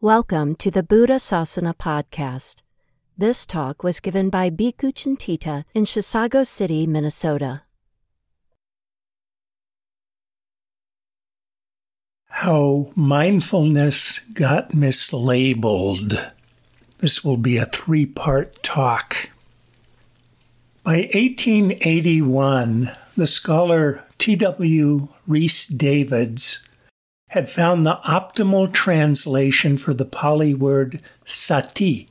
Welcome to the Buddha Sasana podcast. This talk was given by Bhikkhu Cintita in Chisago City, Minnesota. How mindfulness got mislabeled. This will be a three part talk. By 1881, the scholar T.W. Rhys Davids had found the optimal translation for the Pali word sati.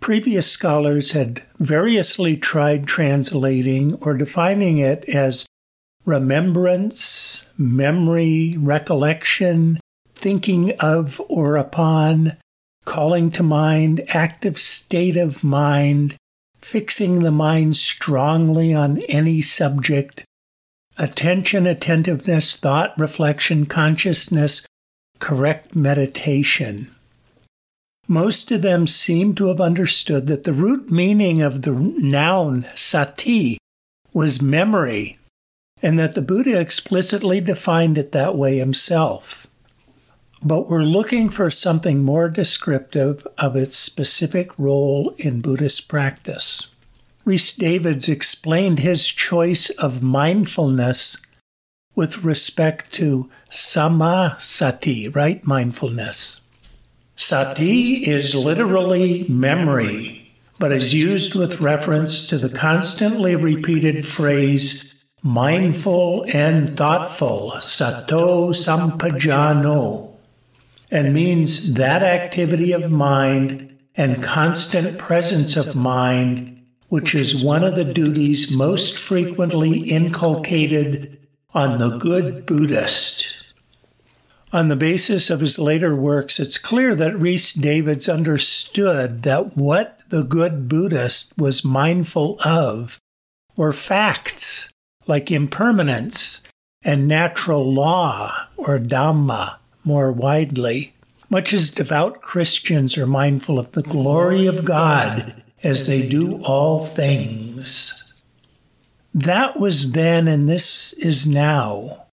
Previous scholars had variously tried translating or defining it as remembrance, memory, recollection, thinking of or upon, calling to mind, active state of mind, fixing the mind strongly on any subject, attention, attentiveness, thought, reflection, consciousness, correct meditation. Most of them seem to have understood that the root meaning of the noun sati was memory, and that the Buddha explicitly defined it that way himself. But we're looking for something more descriptive of its specific role in Buddhist practice. Rhys Davids explained his choice of mindfulness with respect to sammasati, right mindfulness. Sati is literally memory, but is used with reference to the constantly repeated phrase mindful and thoughtful, sato sampajano, and means that activity of mind and constant presence of mind which is one of the duties most frequently inculcated on the good Buddhist. On the basis of his later works, it's clear that Rhys Davids understood that what the good Buddhist was mindful of were facts like impermanence and natural law or Dhamma more widely, much as devout Christians are mindful of the glory of God as they do all things. That was then, and this is now.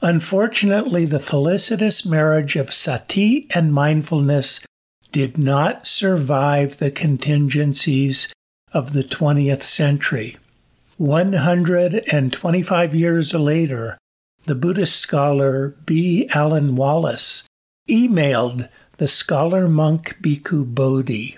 Unfortunately, the felicitous marriage of sati and mindfulness did not survive the contingencies of the 20th century. 125 years later, the Buddhist scholar B. Alan Wallace emailed the scholar monk Bhikkhu Bodhi.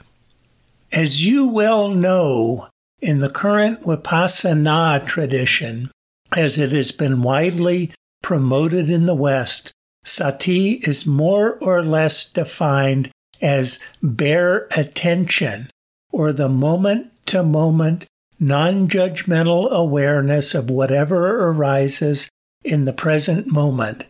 As you well know, in the current Vipassana tradition, as it has been widely promoted in the West, sati is more or less defined as bare attention or the moment to moment, non judgmental awareness of whatever arises in the present moment.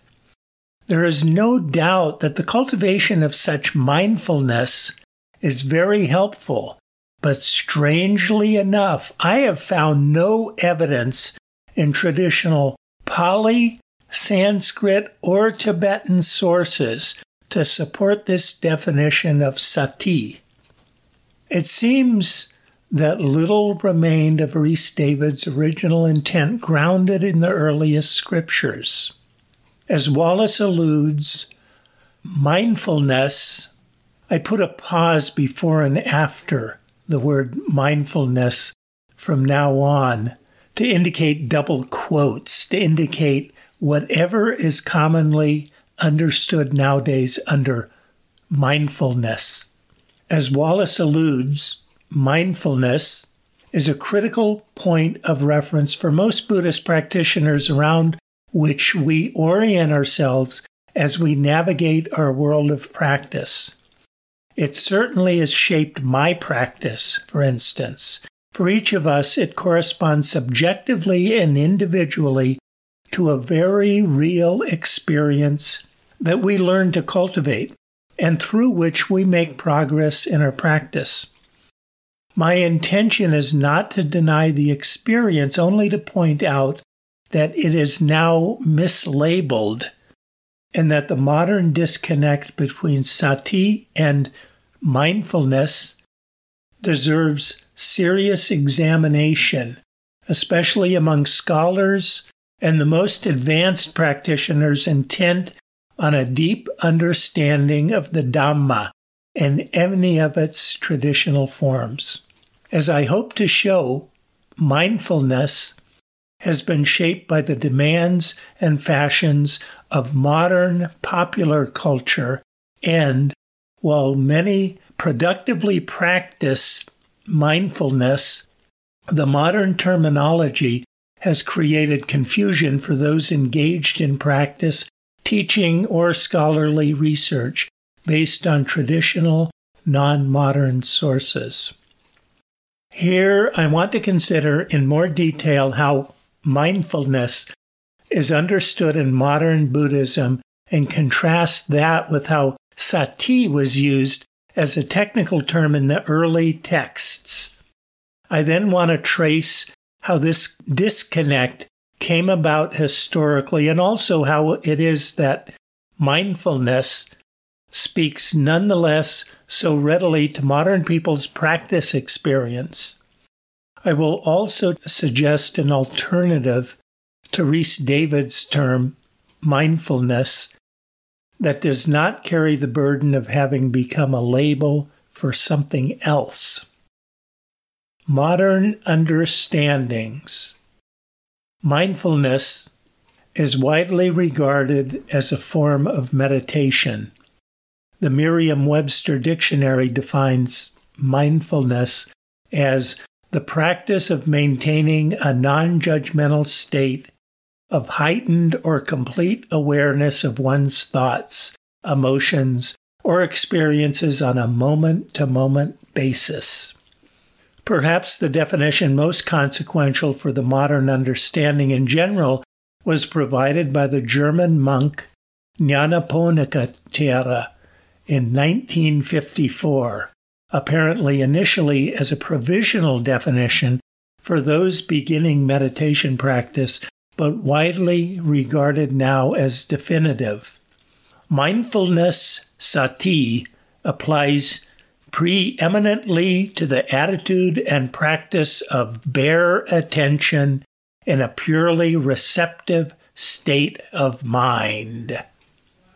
There is no doubt that the cultivation of such mindfulness is very helpful, but strangely enough, I have found no evidence in traditional Pali, Sanskrit, or Tibetan sources to support this definition of sati. It seems that little remained of Rhys David's original intent grounded in the earliest scriptures. As Wallace alludes, mindfulness I put a pause before and after the word mindfulness from now on to indicate double quotes, to indicate whatever is commonly understood nowadays under mindfulness. As Wallace alludes, mindfulness is a critical point of reference for most Buddhist practitioners around which we orient ourselves as we navigate our world of practice. It certainly has shaped my practice, for instance. For each of us, it corresponds subjectively and individually to a very real experience that we learn to cultivate and through which we make progress in our practice. My intention is not to deny the experience, only to point out that it is now mislabeled and that the modern disconnect between sati and mindfulness deserves serious examination, especially among scholars and the most advanced practitioners intent on a deep understanding of the Dhamma and any of its traditional forms. As I hope to show, mindfulness has been shaped by the demands and fashions of modern popular culture, and while many productively practice mindfulness, the modern terminology has created confusion for those engaged in practice, teaching, or scholarly research based on traditional, non modern sources. Here, I want to consider in more detail how mindfulness is understood in modern Buddhism and contrast that with how sati was used as a technical term in the early texts. I then want to trace how this disconnect came about historically and also how it is that mindfulness speaks nonetheless so readily to modern people's practice experience. I will also suggest an alternative to Rhys Davids' term, mindfulness, that does not carry the burden of having become a label for something else. Modern understandings. Mindfulness is widely regarded as a form of meditation. The Merriam Webster Dictionary defines mindfulness as the practice of maintaining a non judgmental state of heightened or complete awareness of one's thoughts, emotions, or experiences on a moment to moment basis. Perhaps the definition most consequential for the modern understanding in general was provided by the German monk Nyanaponika Thera in 1954, apparently initially as a provisional definition for those beginning meditation practice, but widely regarded now as definitive. Mindfulness sati applies preeminently to the attitude and practice of bare attention in a purely receptive state of mind.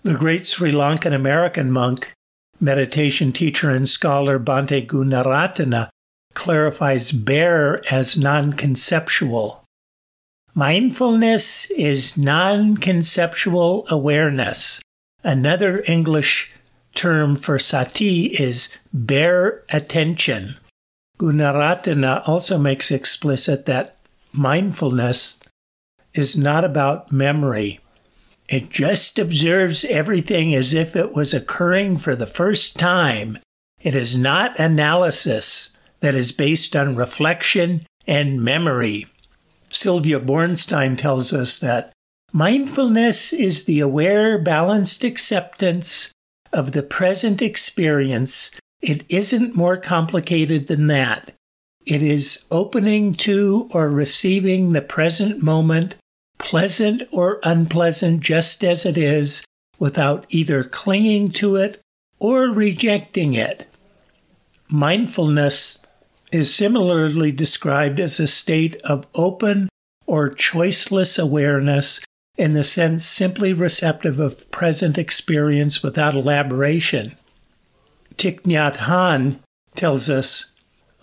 The great Sri Lankan American monk, meditation teacher, and scholar Bhante Gunaratana clarifies bare as non conceptual. Mindfulness is non conceptual awareness. Another English term for sati is bare attention. Gunaratana also makes explicit that mindfulness is not about memory. It just observes everything as if it was occurring for the first time. It is not analysis that is based on reflection and memory. Sylvia Boorstein tells us that mindfulness is the aware, balanced acceptance of the present experience. It isn't more complicated than that. It is opening to or receiving the present moment pleasant or unpleasant just as it is, without either clinging to it or rejecting it. Mindfulness is similarly described as a state of open or choiceless awareness in the sense simply receptive of present experience without elaboration. Thich Nhat Hanh tells us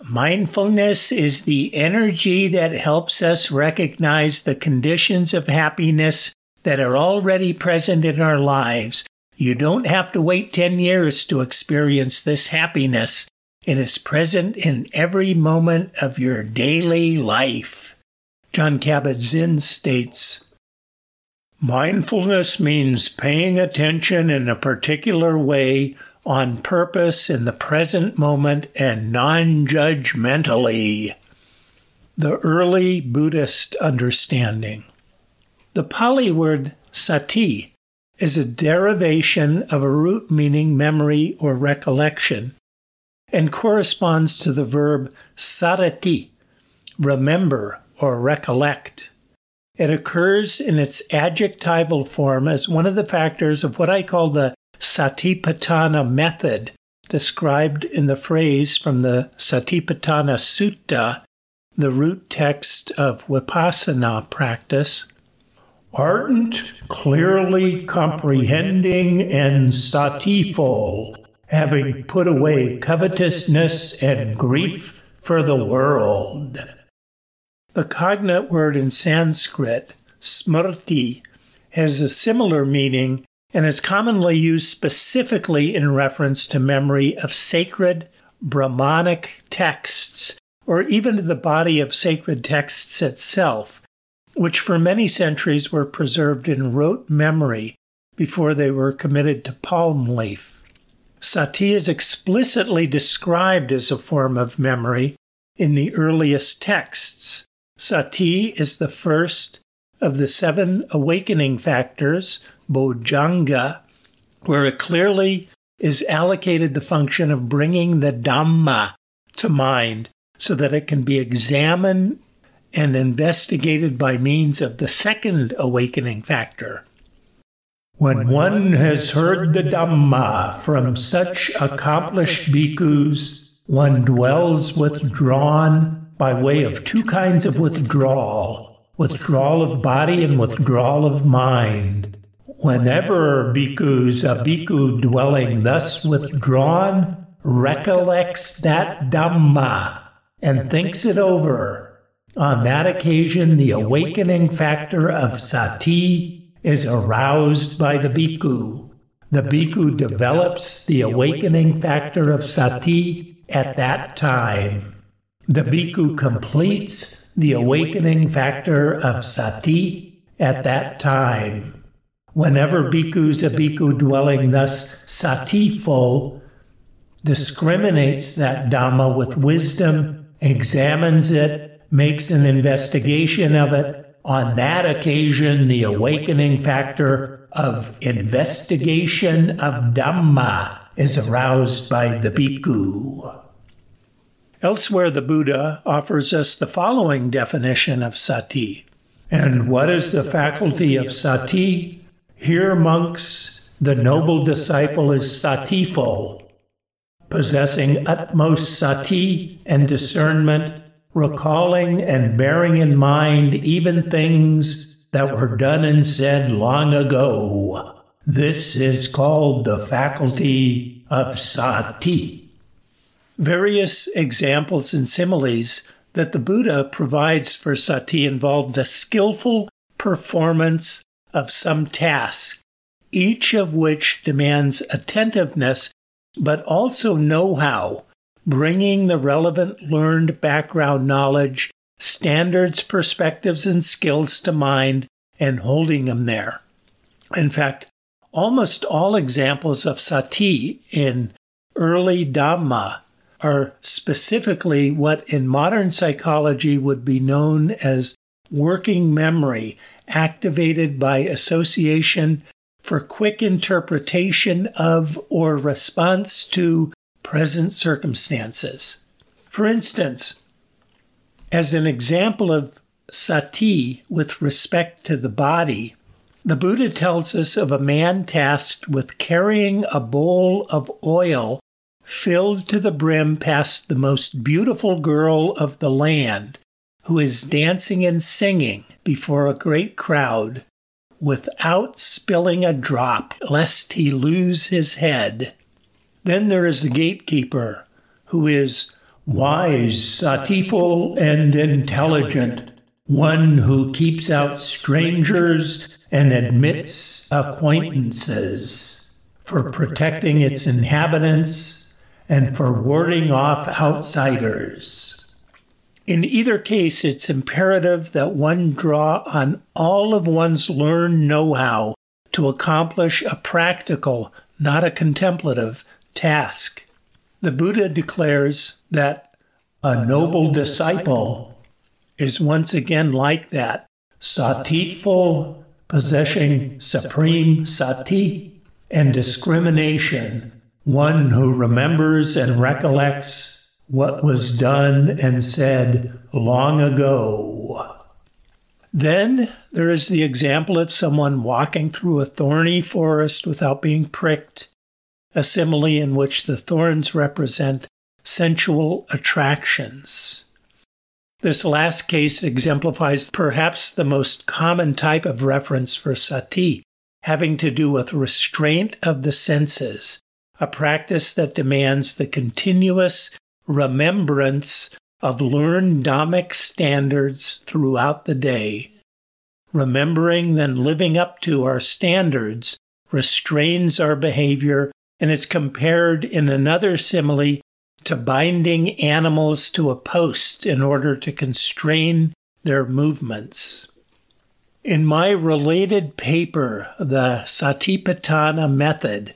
Mindfulness is the energy that helps us recognize the conditions of happiness that are already present in our lives. You don't have to wait 10 years to experience this happiness. It is present in every moment of your daily life. Jon Kabat-Zinn states Mindfulness means paying attention in a particular way on purpose in the present moment and non judgmentally. The early Buddhist understanding. The Pali word sati is a derivation of a root meaning memory or recollection and corresponds to the verb sarati, remember or recollect. It occurs in its adjectival form as one of the factors of what I call the Satipatthana method, described in the phrase from the Satipatthana Sutta, the root text of Vipassana practice. Ardent, clearly comprehending, and satiful, having put away covetousness and grief for the world. The cognate word in Sanskrit, smrti, has a similar meaning and is commonly used specifically in reference to memory of sacred Brahmanic texts or even to the body of sacred texts itself, which for many centuries were preserved in rote memory before they were committed to palm leaf. Sati is explicitly described as a form of memory in the earliest texts, Sati is the first of the seven awakening factors, Bojjhanga, where it clearly is allocated the function of bringing the Dhamma to mind so that it can be examined and investigated by means of the second awakening factor. When one has heard the Dhamma from such accomplished bhikkhus, one dwells withdrawn by way of two kinds of withdrawal withdrawal of body and withdrawal of mind. Whenever bhikkhus, a bhikkhu dwelling thus withdrawn, recollects that Dhamma and thinks it over, on that occasion the awakening factor of sati is aroused by the bhikkhu. The bhikkhu develops the awakening factor of sati at that time. The bhikkhu completes the awakening factor of sati at that time. Whenever bhikkhus a bhikkhu dwelling thus satiful discriminates that Dhamma with wisdom, examines it, makes an investigation of it, on that occasion the awakening factor of investigation of Dhamma is aroused by the bhikkhu. Elsewhere, the Buddha offers us the following definition of sati. And what is the faculty of sati? Here, monks, the noble disciple is satiful, possessing utmost sati and discernment, recalling and bearing in mind even things that were done and said long ago. This is called the faculty of sati. Various examples and similes that the Buddha provides for sati involve the skillful performance of some task, each of which demands attentiveness but also know how, bringing the relevant learned background knowledge, standards, perspectives, and skills to mind and holding them there. In fact, almost all examples of sati in early Dhamma are specifically what in modern psychology would be known as working memory, activated by association for quick interpretation of or response to present circumstances. For instance, as an example of sati with respect to the body, the Buddha tells us of a man tasked with carrying a bowl of oil filled to the brim past the most beautiful girl of the land, who is dancing and singing before a great crowd without spilling a drop, lest he lose his head. Then there is the gatekeeper, who is wise, satiful, and intelligent, one who keeps out strangers and admits acquaintances, for protecting its inhabitants and for warding off outsiders. In either case, it's imperative that one draw on all of one's learned know how to accomplish a practical, not a contemplative, task. The Buddha declares that a noble disciple is once again like that, satiful, possessing supreme sati and discrimination one who remembers and recollects what was done and said long ago. Then there is the example of someone walking through a thorny forest without being pricked, a simile in which the thorns represent sensual attractions. This last case exemplifies perhaps the most common type of reference for sati, having to do with restraint of the senses, a practice that demands the continuous remembrance of learned Dhammic standards throughout the day. Remembering then living up to our standards restrains our behavior and is compared in another simile to binding animals to a post in order to constrain their movements. In my related paper, The Satipatthana Method,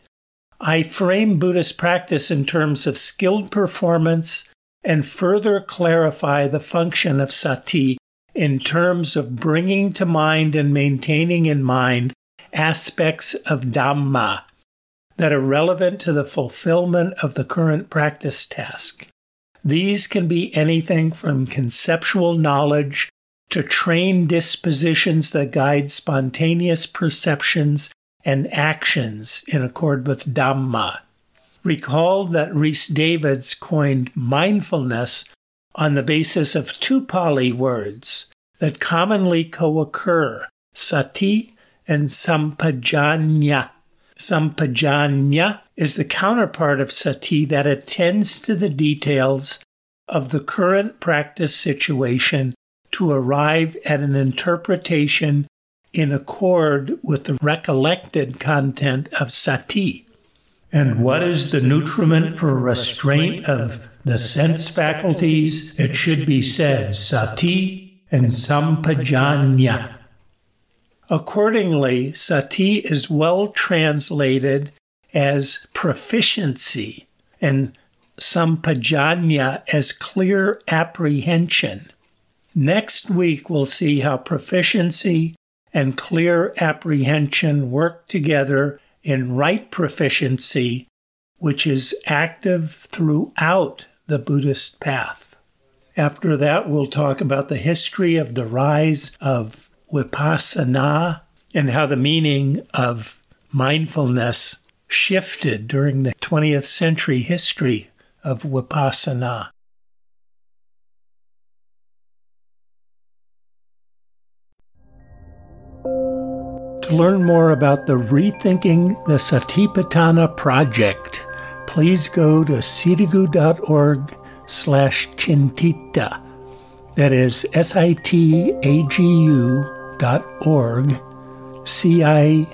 I frame Buddhist practice in terms of skilled performance and further clarify the function of sati in terms of bringing to mind and maintaining in mind aspects of Dhamma that are relevant to the fulfillment of the current practice task. These can be anything from conceptual knowledge to trained dispositions that guide spontaneous perceptions and actions in accord with Dhamma. Recall that Rhys Davids coined mindfulness on the basis of two Pali words that commonly co occur sati and sampajanya. Sampajanya is the counterpart of sati that attends to the details of the current practice situation to arrive at an interpretation in accord with the recollected content of sati. And what is the nutriment for restraint of the sense faculties? It should be said sati and sampajanya. Accordingly, sati is well translated as proficiency and sampajanya as clear apprehension. Next week, we'll see how proficiency and clear apprehension work together in right proficiency, which is active throughout the Buddhist path. After that, we'll talk about the history of the rise of vipassana and how the meaning of mindfulness shifted during the 20th century history of vipassana. Learn more about the Rethinking the Satipatthana project, please go to sitagu.org slash cintita. That is S-I-T-A-G-U dot org, C-I-N-T-I-T-A.